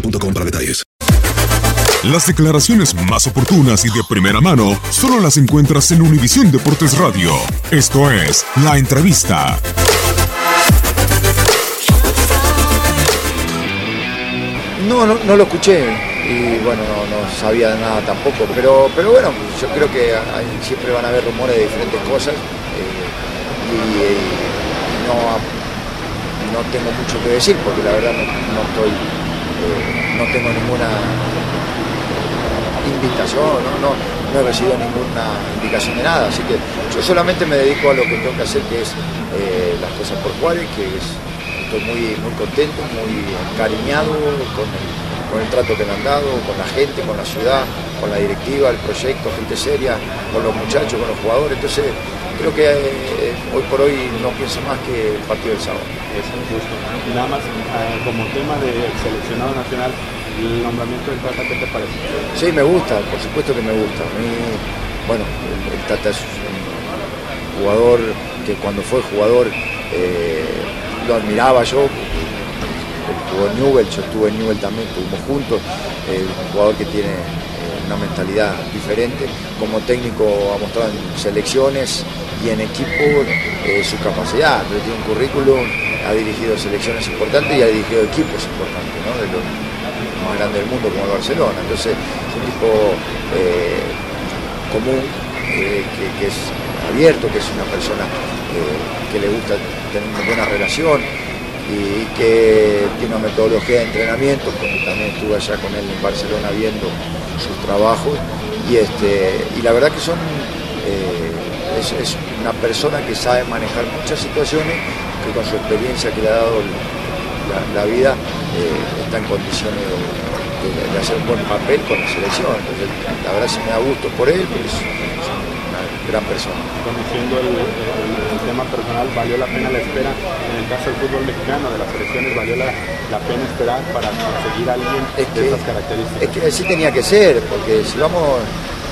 boostmobile.com para detalles. Las declaraciones más oportunas y de primera mano solo las encuentras en Univisión Deportes Radio. Esto es La Entrevista. No, no, no lo escuché y bueno, no, sabía nada tampoco, pero, pero bueno, yo creo que hay- siempre van a haber rumores de diferentes cosas eh, y, y no, no tengo mucho que decir porque la verdad no, estoy, eh, no tengo ninguna invitación, no, no, no he recibido ninguna indicación de nada, así que yo solamente me dedico a lo que tengo que hacer, que es eh, las cosas por Juárez, que es, estoy muy, muy contento, muy encariñado con el, con el trato que me han dado, con la gente, con la ciudad, con la directiva, el proyecto, gente seria, con los muchachos, con los jugadores, entonces creo que eh, hoy por hoy no pienso más que el partido del sábado. Es un gusto. Y nada más, eh, como tema de seleccionado nacional, el nombramiento del Tata, ¿qué te parece? Sí, me gusta, por supuesto que me gusta. A mí, bueno, el, el Tata es un jugador que cuando fue jugador eh, lo admiraba yo. Jugó en Newell, yo estuve en Newell también, estuvimos juntos. eh, un jugador que tiene eh, una mentalidad diferente. Como técnico ha mostrado en selecciones y en equipo eh, su capacidad. Pero tiene un currículum, ha dirigido selecciones importantes y ha dirigido equipos importantes. De los más grandes del mundo como el Barcelona. Entonces es un tipo común, que, que es abierto, que es una persona que le gusta tener una buena relación y que tiene una metodología de entrenamiento, porque también estuve allá con él en Barcelona viendo sus trabajos y, este, y la verdad que son eh, es, una persona que sabe manejar muchas situaciones, que con su experiencia que le ha dado la, vida eh, está en condiciones de, hacer un buen papel con la selección. Entonces, la verdad se me da gusto por él, porque es una gran persona. Conociendo el, el- el tema personal, ¿valió la pena la espera? En el caso del fútbol mexicano, de las selecciones, ¿valió la, la pena esperar para conseguir a alguien de estas características? Es que así tenía que ser, porque si vamos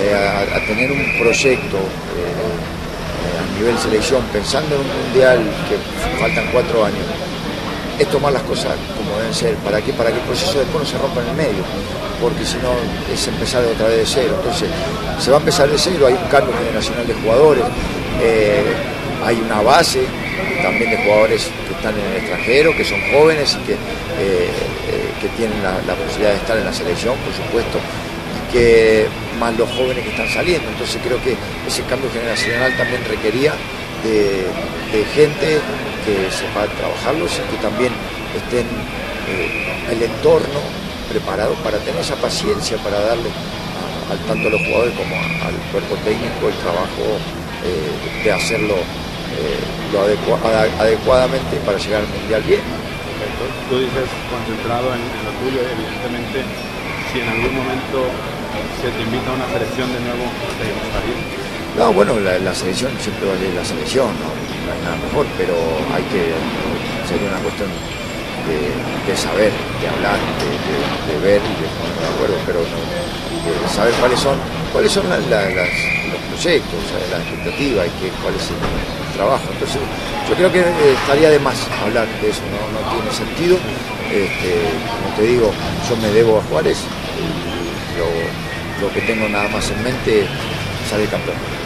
eh, a, a tener un proyecto eh, a nivel selección, pensando en un mundial que faltan cuatro años, es tomar las cosas como deben ser. ¿Para qué? Para que el proceso después no se rompa en el medio, porque si no es empezar otra vez de cero. Entonces, se va a empezar de cero, hay un cambio generacional de jugadores, eh, hay una base también de jugadores que están en el extranjero, que son jóvenes y que, eh, eh, que tienen la, posibilidad de estar en la selección, por supuesto, y que más los jóvenes que están saliendo. Entonces creo que ese cambio generacional también requería de, de gente que sepa trabajarlos y que también estén eh, el entorno preparado para tener esa paciencia, para darle al tanto a los jugadores como al cuerpo técnico el trabajo eh, de hacerlo eh, lo adecuadamente para llegar al Mundial bien. Tú dices concentrado en, lo tuyo, evidentemente, si en algún momento se te invita a una selección de nuevo, ¿te gustaría? No, bueno, la, selección siempre va a ser la selección, ¿no? hay nada mejor, pero hay que, sería una cuestión de, saber, de hablar, de, ver y de ponerme de acuerdo, pero de saber cuáles son, cuáles son los proyectos, las expectativas y qué, cuál es el, trabajo. Entonces, yo creo que eh, estaría de más hablar de eso, no, tiene sentido. Este, como te digo, yo me debo a Juárez y lo, lo que tengo nada más en mente es salir campeón.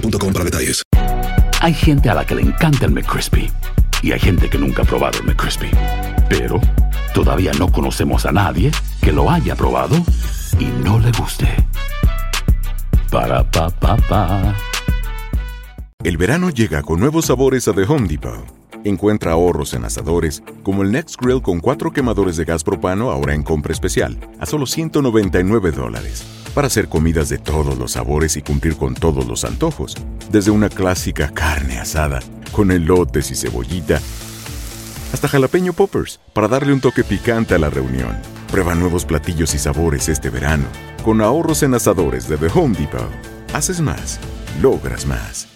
boostmobile.com para detalles. Hay gente a la que le encanta el McCrispy y hay gente que nunca ha probado el McCrispy. Pero todavía no conocemos a nadie que lo haya probado y no le guste. Para pa pa pa. El verano llega con nuevos sabores a The Home Depot. Encuentra ahorros en asadores, como el Next Grill con cuatro quemadores de gas propano ahora en compra especial, a solo 199 dólares para hacer comidas de todos los sabores y cumplir con todos los antojos, desde una clásica carne asada con elotes y cebollita, hasta jalapeño poppers para darle un toque picante a la reunión. Prueba nuevos platillos y sabores este verano con ahorros en asadores de The Home Depot. Haces más, logras más.